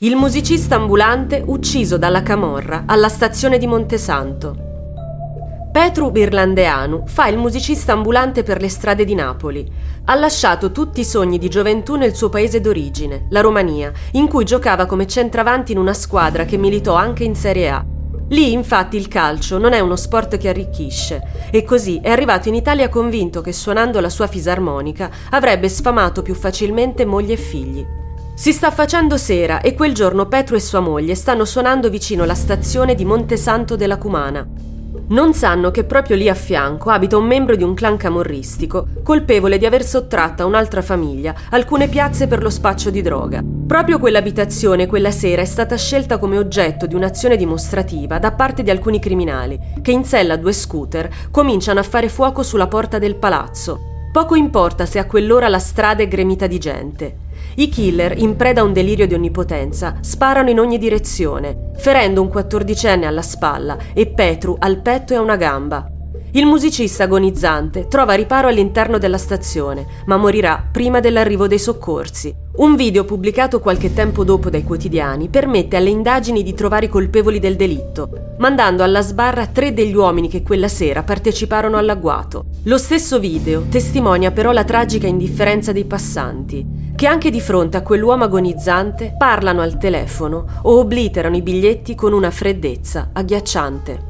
Il musicista ambulante ucciso dalla camorra alla stazione di Montesanto. Petru Birlandeanu fa il musicista ambulante per le strade di Napoli. Ha lasciato tutti i sogni di gioventù nel suo paese d'origine, la Romania, in cui giocava come centravanti in una squadra che militò anche in Serie A. Lì infatti il calcio non è uno sport che arricchisce e così è arrivato in Italia convinto che suonando la sua fisarmonica avrebbe sfamato più facilmente moglie e figli. Si sta facendo sera e quel giorno Petru e sua moglie stanno suonando vicino alla stazione di Montesanto della Cumana. Non sanno che proprio lì a fianco abita un membro di un clan camorristico, colpevole di aver sottratto a un'altra famiglia alcune piazze per lo spaccio di droga. Proprio quell'abitazione quella sera è stata scelta come oggetto di un'azione dimostrativa da parte di alcuni criminali, che in sella due scooter cominciano a fare fuoco sulla porta del palazzo. Poco importa se a quell'ora la strada è gremita di gente. I killer, in preda a un delirio di onnipotenza, sparano in ogni direzione, ferendo un quattordicenne alla spalla e Petru al petto e a una gamba. Il musicista agonizzante trova riparo all'interno della stazione, ma morirà prima dell'arrivo dei soccorsi. Un video pubblicato qualche tempo dopo dai quotidiani permette alle indagini di trovare i colpevoli del delitto, mandando alla sbarra tre degli uomini che quella sera parteciparono all'agguato. Lo stesso video testimonia però la tragica indifferenza dei passanti, che anche di fronte a quell'uomo agonizzante parlano al telefono o obliterano i biglietti con una freddezza agghiacciante.